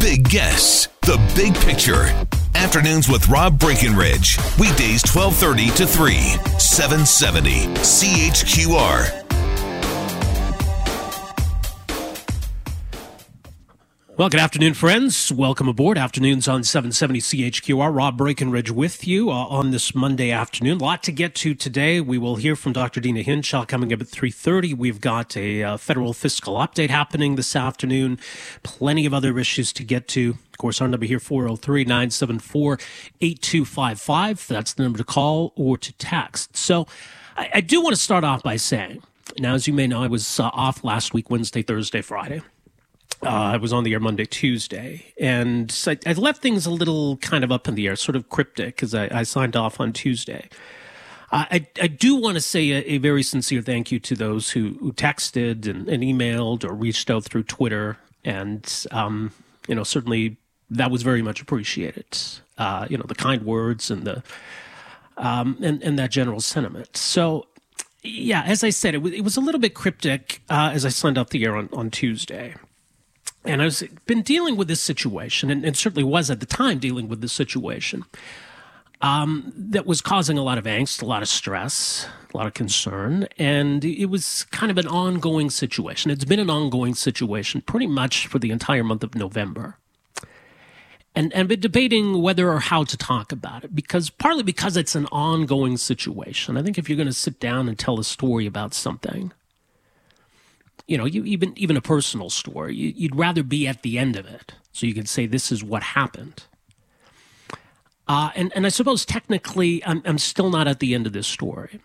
big guests, the big picture. Afternoons with Rob Breckenridge. Weekdays 1230 to 3, 770 CHQR. Well, good afternoon, friends. Welcome aboard. Afternoons on 770 CHQR. Rob Breckenridge with you uh, on this Monday afternoon. A lot to get to today. We will hear from Dr. Deena Hinshaw coming up at 3.30. We've got a uh, federal fiscal update happening this afternoon. Plenty of other issues to get to. Of course, our number here, 403-974-8255. That's the number to call or to text. So I, I do want to start off by saying, now, as you may know, I was uh, off last week, Wednesday, Thursday, Friday. Uh, I was on the air Monday, Tuesday, and I, I, left things a little kind of up in the air, sort of cryptic, because I, I, signed off on Tuesday. I, I do want to say a, a, very sincere thank you to those who, who texted and, and, emailed or reached out through Twitter, and um, you know certainly that was very much appreciated. Uh, you know the kind words and the um, and and that general sentiment. So yeah, as I said, it was, it was a little bit cryptic uh, as I signed off the air on, on Tuesday and I've been dealing with this situation, and, and, certainly was at the time dealing with this situation um, that was causing a lot of angst, a lot of stress, a lot of concern, and it was kind of an ongoing situation. It's been an ongoing situation pretty much for the entire month of November. And, and been debating whether or how to talk about it because partly because it's an ongoing situation. I think if you're going to sit down and tell a story about something, you know, you, even even a personal story, you, you'd rather be at the end of it so you can say this is what happened. Uh, and and I suppose technically I'm I'm still not at the end of this story,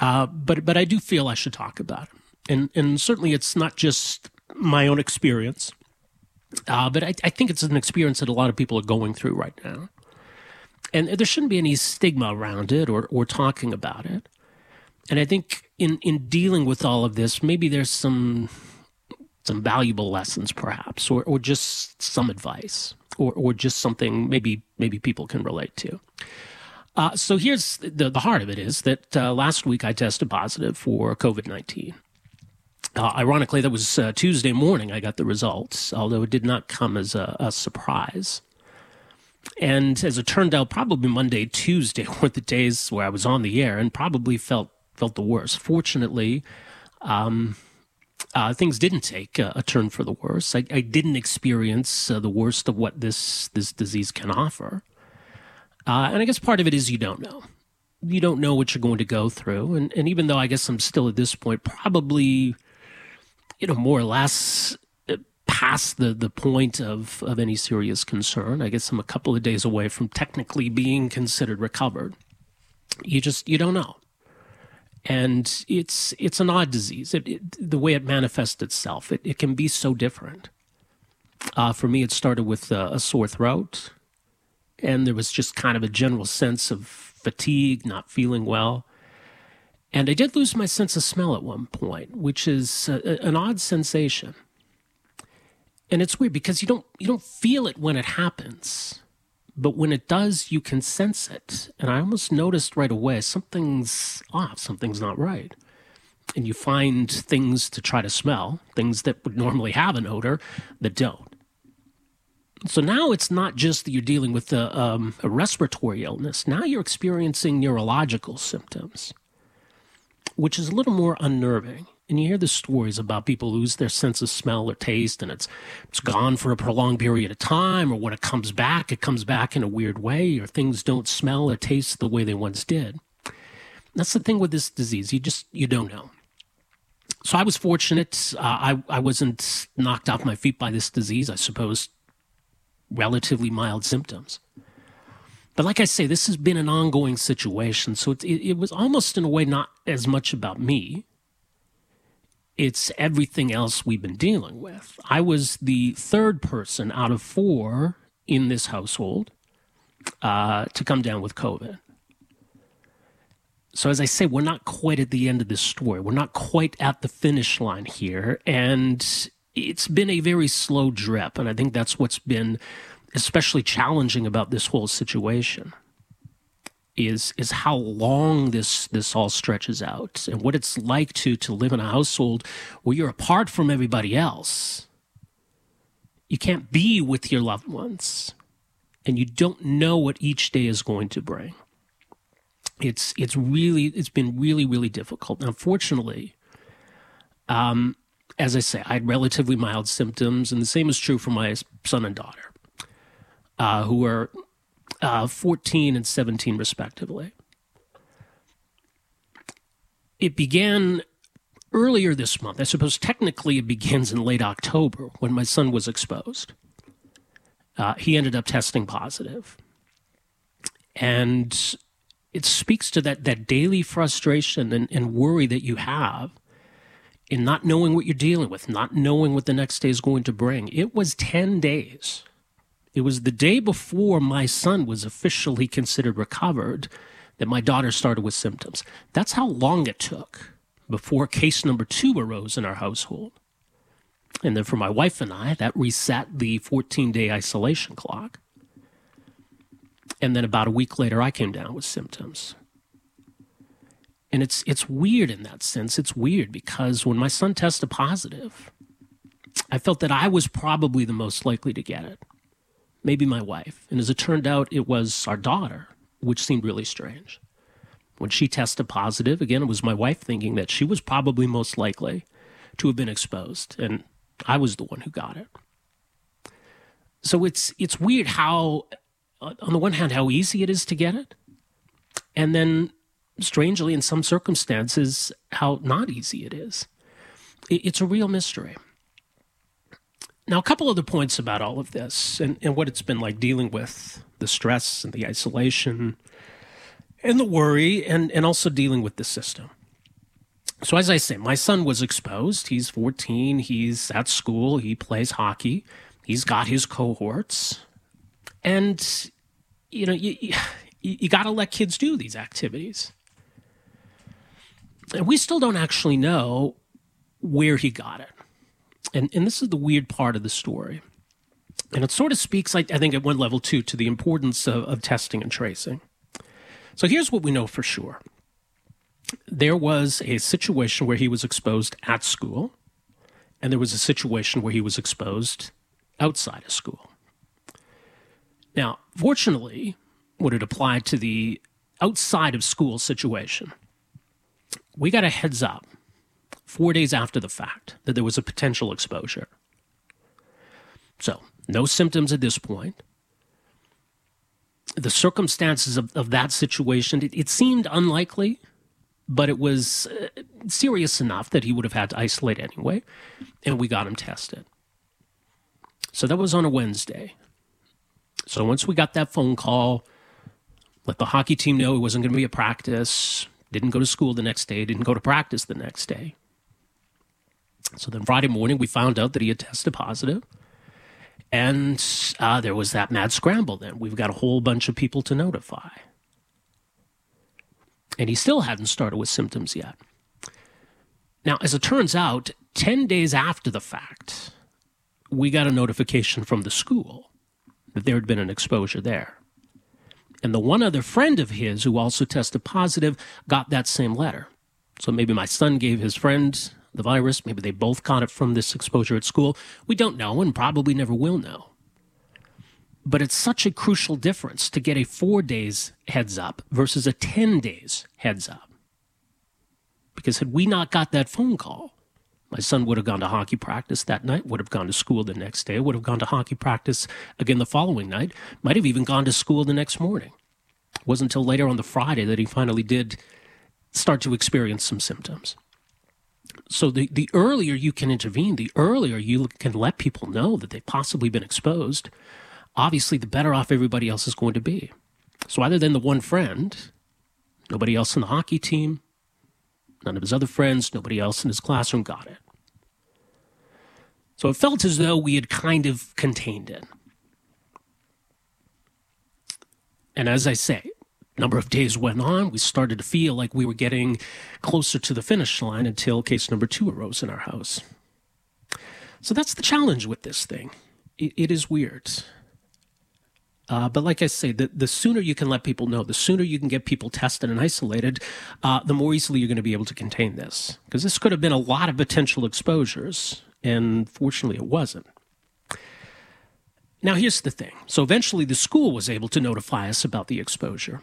uh, but but I do feel I should talk about it, and and certainly it's not just my own experience, uh, but I, I think it's an experience that a lot of people are going through right now, and there shouldn't be any stigma around it or or talking about it. And I think in in dealing with all of this, maybe there's some some valuable lessons, perhaps, or or just some advice, or or just something maybe maybe people can relate to. Uh, so here's the the heart of it is that uh, last week I tested positive for COVID nineteen. Uh, ironically, that was uh, Tuesday morning. I got the results, although it did not come as a, a surprise. And as it turned out, probably Monday, Tuesday were the days where I was on the air and probably felt felt the worst. Fortunately, um, uh, things didn't take a, a, turn for the worse. I, I didn't experience uh, the worst of what this this disease can offer. Uh, and I guess part of it is you don't know. You don't know what you're going to go through. And, and even though I guess I'm still at this point, probably, you know, more or less uh, past the, the point of, of any serious concern. I guess I'm a couple of days away from technically being considered recovered. You just, you don't know and it's it's an odd disease. It, it, the way it manifests itself, it, it can be so different. Uh, for me, it started with a, a sore throat, and there was just kind of a general sense of fatigue, not feeling well. And I did lose my sense of smell at one point, which is a, an odd sensation. And it's weird because you don't you don't feel it when it happens but when it does, you can sense it. And I almost noticed right away something's off, something's not right. And you find things to try to smell, things that would normally have an odor that don't. So now it's not just that you're dealing with a, um, a respiratory illness. Now you're experiencing neurological symptoms, which is a little more unnerving. And you hear the stories about people lose their sense of smell or taste, and it's it's gone for a prolonged period of time, or when it comes back, it comes back in a weird way, or things don't smell or taste the way they once did. That's the thing with this disease; you just you don't know. So I was fortunate; uh, I I wasn't knocked off my feet by this disease. I suppose relatively mild symptoms. But like I say, this has been an ongoing situation, so it, it, it was almost in a way not as much about me it's everything else we've been dealing with. I was the third person out of four in this household uh, to come down with COVID. So, as I say, we're not quite at the end of this story. We're not quite at the finish line here. And it's been a very slow drip. And I think that's what's been especially challenging about this whole situation is is how long this this all stretches out and what it's like to to live in a household where you're apart from everybody else. You can't be with your loved ones and you don't know what each day is going to bring. It's it's really it's been really really difficult. Unfortunately, um, as I say, I had relatively mild symptoms, and the same is true for my son and daughter, uh, who are uh, 14 and 17 respectively. It began earlier this month. I suppose technically it begins in late October when my son was exposed. Uh, he ended up testing positive. And it speaks to that, that daily frustration and, and worry that you have in not knowing what you're dealing with, not knowing what the next day is going to bring. It was 10 days it was the day before my son was officially considered recovered that my daughter started with symptoms. That's how long it took before case number two arose in our household. And then for my wife and I, that reset the 14 day isolation clock. And then about a week later, I came down with symptoms. And it's, it's weird in that sense. It's weird because when my son tested positive, I felt that I was probably the most likely to get it maybe my wife. And as it turned out, it was our daughter, which seemed really strange. When she tested positive, again, it was my wife thinking that she was probably most likely to have been exposed, and I was the one who got it. So it's it's weird how, uh, on the one hand, how easy it is to get it, and then strangely, in some circumstances, how not easy it is. It's a real mystery. Now, a couple of other points about all of this and, and what it's been like dealing with the stress and the isolation and the worry and, and also dealing with the system. So, as I say, my son was exposed. He's 14. He's at school. He plays hockey. He's got his cohorts. And, you know, you, you, you got to let kids do these activities. And we still don't actually know where he got it and and this is the weird part of the story, and it sort of speaks, like I think, at one level too, to the importance of, of testing and tracing. So here's what we know for sure: there was a situation where he was exposed at school, and there was a situation where he was exposed outside of school. Now, fortunately, would it apply to the outside of school situation? We got a heads up four days after the fact that there was a potential exposure. So, no symptoms at this point. The circumstances of, of that situation, it, it seemed unlikely, but it was uh, serious enough that he would have had to isolate anyway, and we got him tested. So that was on a Wednesday. So once we got that phone call, let the hockey team know it wasn't going to be a practice, didn't go to school the next day, didn't go to practice the next day. So then Friday morning, we found out that he had tested positive. And uh, there was that mad scramble then. We've got a whole bunch of people to notify. And he still hadn't started with symptoms yet. Now, as it turns out, 10 days after the fact, we got a notification from the school that there had been an exposure there. And the one other friend of his who also tested positive got that same letter. So maybe my son gave his friend the virus. Maybe they both caught it from this exposure at school. We don't know and probably never will know. But it's such a crucial difference to get a four days heads up versus a 10 days heads up. Because had we not got that phone call, my son would have gone to hockey practice that night, would have gone to school the next day, would have gone to hockey practice again the following night, might have even gone to school the next morning. It wasn't until later on the Friday that he finally did start to experience some symptoms so the, the earlier you can intervene, the earlier you can let people know that they've possibly been exposed, obviously the better off everybody else is going to be. So other than the one friend, nobody else in the hockey team, none of his other friends, nobody else in his classroom got it. So it felt as though we had kind of contained it. And as I say, number of days went on, we started to feel like we were getting closer to the finish line until case number two arose in our house. So that's the challenge with this thing. it, it is weird. Uh, but like I say, the, the sooner you can let people know, the sooner you can get people tested and isolated, uh, the more easily you're going to be able to contain this. Because this could have been a lot of potential exposures, and fortunately it wasn't. Now, here's the thing. So eventually the school was able to notify us about the exposure.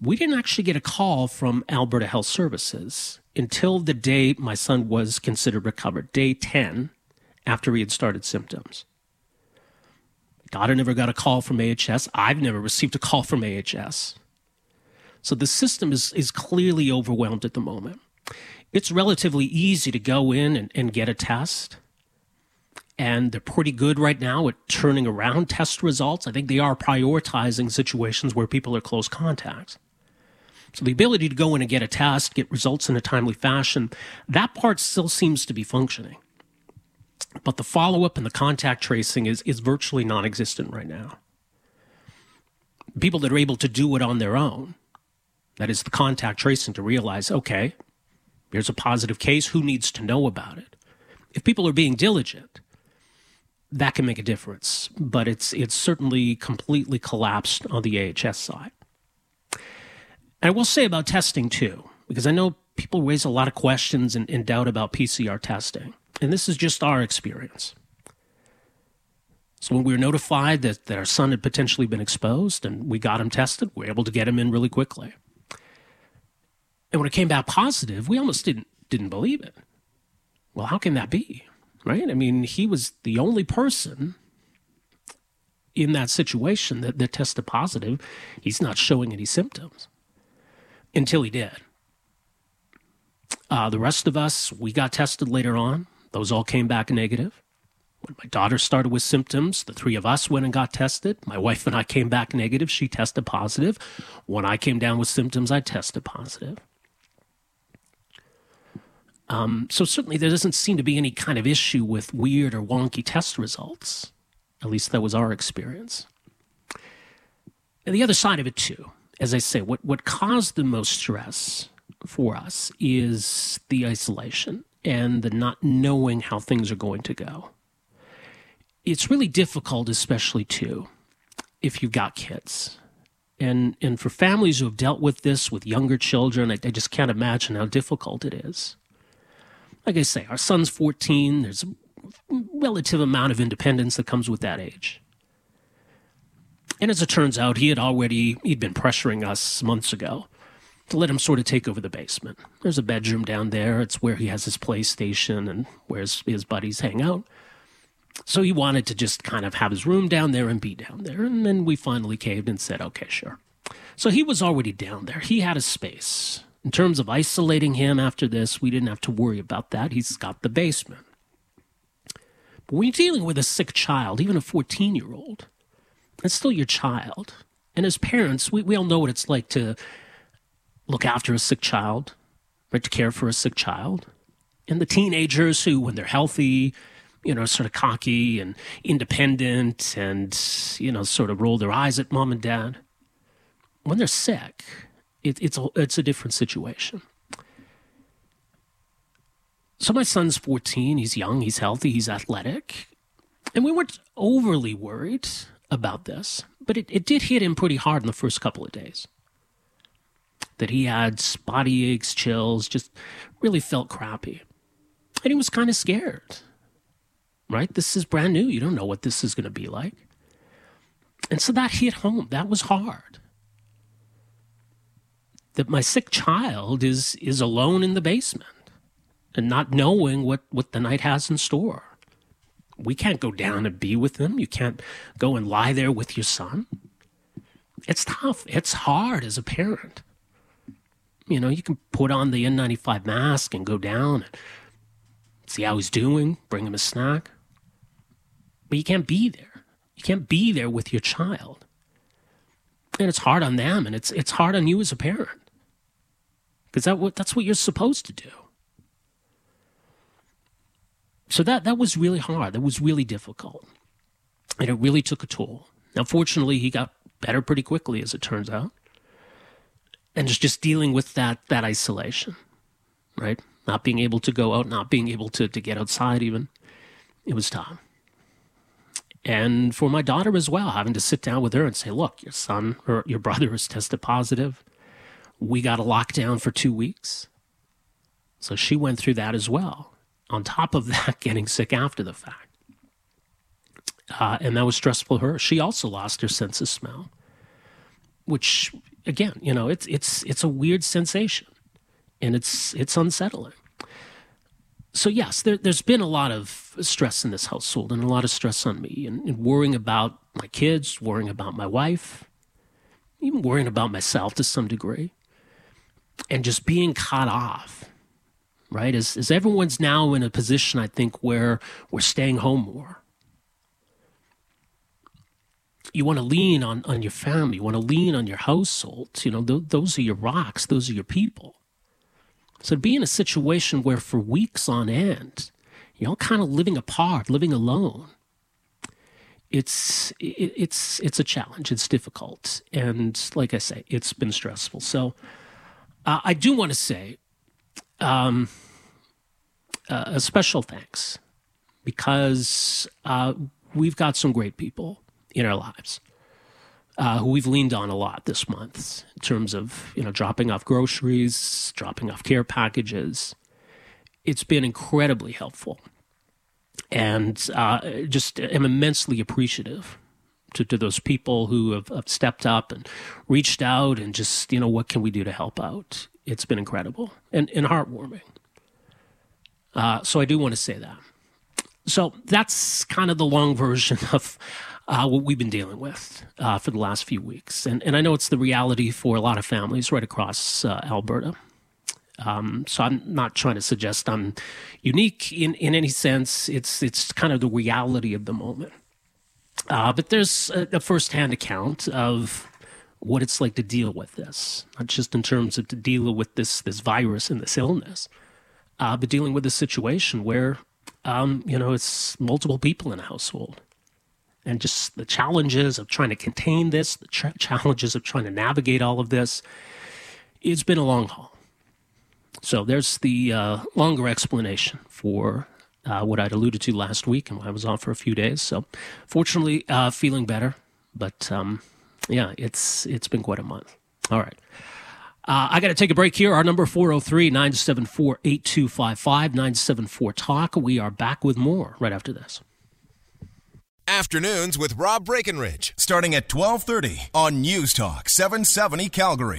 We didn't actually get a call from Alberta Health Services until the day my son was considered recovered, day 10, after he had started symptoms. Daughter never got a call from AHS. I've never received a call from AHS. So the system is, is clearly overwhelmed at the moment. It's relatively easy to go in and, and get a test. And they're pretty good right now at turning around test results. I think they are prioritizing situations where people are close contacts. So the ability to go in and get a test, get results in a timely fashion, that part still seems to be functioning. But the follow up and the contact tracing is, is virtually non existent right now. People that are able to do it on their own, that is the contact tracing to realize, okay, here's a positive case, who needs to know about it? If people are being diligent, that can make a difference, but it's it's certainly completely collapsed on the AHS side. And I will say about testing too, because I know people raise a lot of questions and, and doubt about PCR testing. And this is just our experience. So when we were notified that, that our son had potentially been exposed and we got him tested, we were able to get him in really quickly. And when it came back positive, we almost didn't didn't believe it. Well, how can that be? Right? I mean, he was the only person in that situation that, that tested positive. He's not showing any symptoms until he did. Uh, the rest of us, we got tested later on. Those all came back negative. When my daughter started with symptoms, the three of us went and got tested. My wife and I came back negative. She tested positive. When I came down with symptoms, I tested positive. Um, so certainly there doesn't seem to be any kind of issue with weird or wonky test results. At least that was our experience. And the other side of it too, as I say, what, what caused the most stress for us is the isolation and the not knowing how things are going to go. It's really difficult, especially too, if you've got kids. And, and for families who have dealt with this with younger children, I, I just can't imagine how difficult it is. Like I say, our son's 14. There's a relative amount of independence that comes with that age. And as it turns out, he had already he'd been pressuring us months ago to let him sort of take over the basement. There's a bedroom down there. It's where he has his PlayStation and where his, his buddies hang out. So he wanted to just kind of have his room down there and be down there. And then we finally caved and said, okay, sure. So he was already down there. He had a space. In terms of isolating him after this, we didn't have to worry about that. He's got the basement. But when you're dealing with a sick child, even a 14 year old, it's still your child. And as parents, we, we all know what it's like to look after a sick child, right, to care for a sick child. And the teenagers who, when they're healthy, you know, sort of cocky and independent and, you know, sort of roll their eyes at mom and dad. When they're sick, it, it's, a, it's a different situation. So my son's 14. He's young, he's healthy, he's athletic. And we weren't overly worried about this, but it, it did hit him pretty hard in the first couple of days that he had spotty aches, chills, just really felt crappy. And he was kind of scared, right? This is brand new. You don't know what this is going to be like. And so that hit home. That was hard. That my sick child is, is alone in the basement and not knowing what, what the night has in store. We can't go down and be with him. You can't go and lie there with your son. It's tough. It's hard as a parent. You know, you can put on the N95 mask and go down and see how he's doing, bring him a snack. But you can't be there. You can't be there with your child. And it's hard on them and it's it's hard on you as a parent. Because that that's what you're supposed to do. So that that was really hard. That was really difficult. And it really took a toll. Now fortunately he got better pretty quickly, as it turns out. And just, just dealing with that, that isolation, right? Not being able to go out, not being able to, to get outside even. It was tough. And for my daughter as well, having to sit down with her and say, look, your son or your brother has tested positive. We got a lockdown for two weeks. So she went through that as well. On top of that, getting sick after the fact. Uh, and that was stressful for her. She also lost her sense of smell, which again, you know, it's it's it's a weird sensation, and it's it's unsettling. So yes, there, has been a lot of stress in this household, and a lot of stress on me, and, and worrying about my kids, worrying about my wife, even worrying about myself to some degree, and just being caught off. Right, as as everyone's now in a position, I think, where we're staying home more you want to lean on, on your family, you want to lean on your household. You know, th- those are your rocks, those are your people. So to be in a situation where for weeks on end, you're all kind of living apart, living alone, it's it, it's it's a challenge. It's difficult, and like I say, it's been stressful. So uh, I do want to say um, uh, a special thanks because uh, we've got some great people in our lives uh, who we've leaned on a lot this month in terms of you know dropping off groceries, dropping off care packages. It's been incredibly helpful, and uh, just am immensely appreciative to, to those people who have, have, stepped up and reached out and just you know what can we do to help out. It's been incredible and, and heartwarming. Uh, so I do want to say that. So that's kind of the long version of uh, what we've been dealing with uh, for the last few weeks. And, and I know it's the reality for a lot of families right across uh, Alberta. Um, so I'm not trying to suggest I'm unique in, in any sense. It's, it's kind of the reality of the moment. Uh, but there's a, a firsthand account of what it's like to deal with this, not just in terms of to deal with this, this virus and this illness, uh, but dealing with a situation where, um, you know, it's multiple people in a household and just the challenges of trying to contain this, the ch- challenges of trying to navigate all of this. It's been a long haul. So there's the uh, longer explanation for uh, what I'd alluded to last week and I was off for a few days. So fortunately, uh, feeling better. But um, yeah, it's it's been quite a month. All right. Uh, I got to take a break here. Our number 403 974 8255 974 Talk. We are back with more right after this. Afternoons with Rob Breckenridge, starting at 1230 on News Talk 770 Calgary.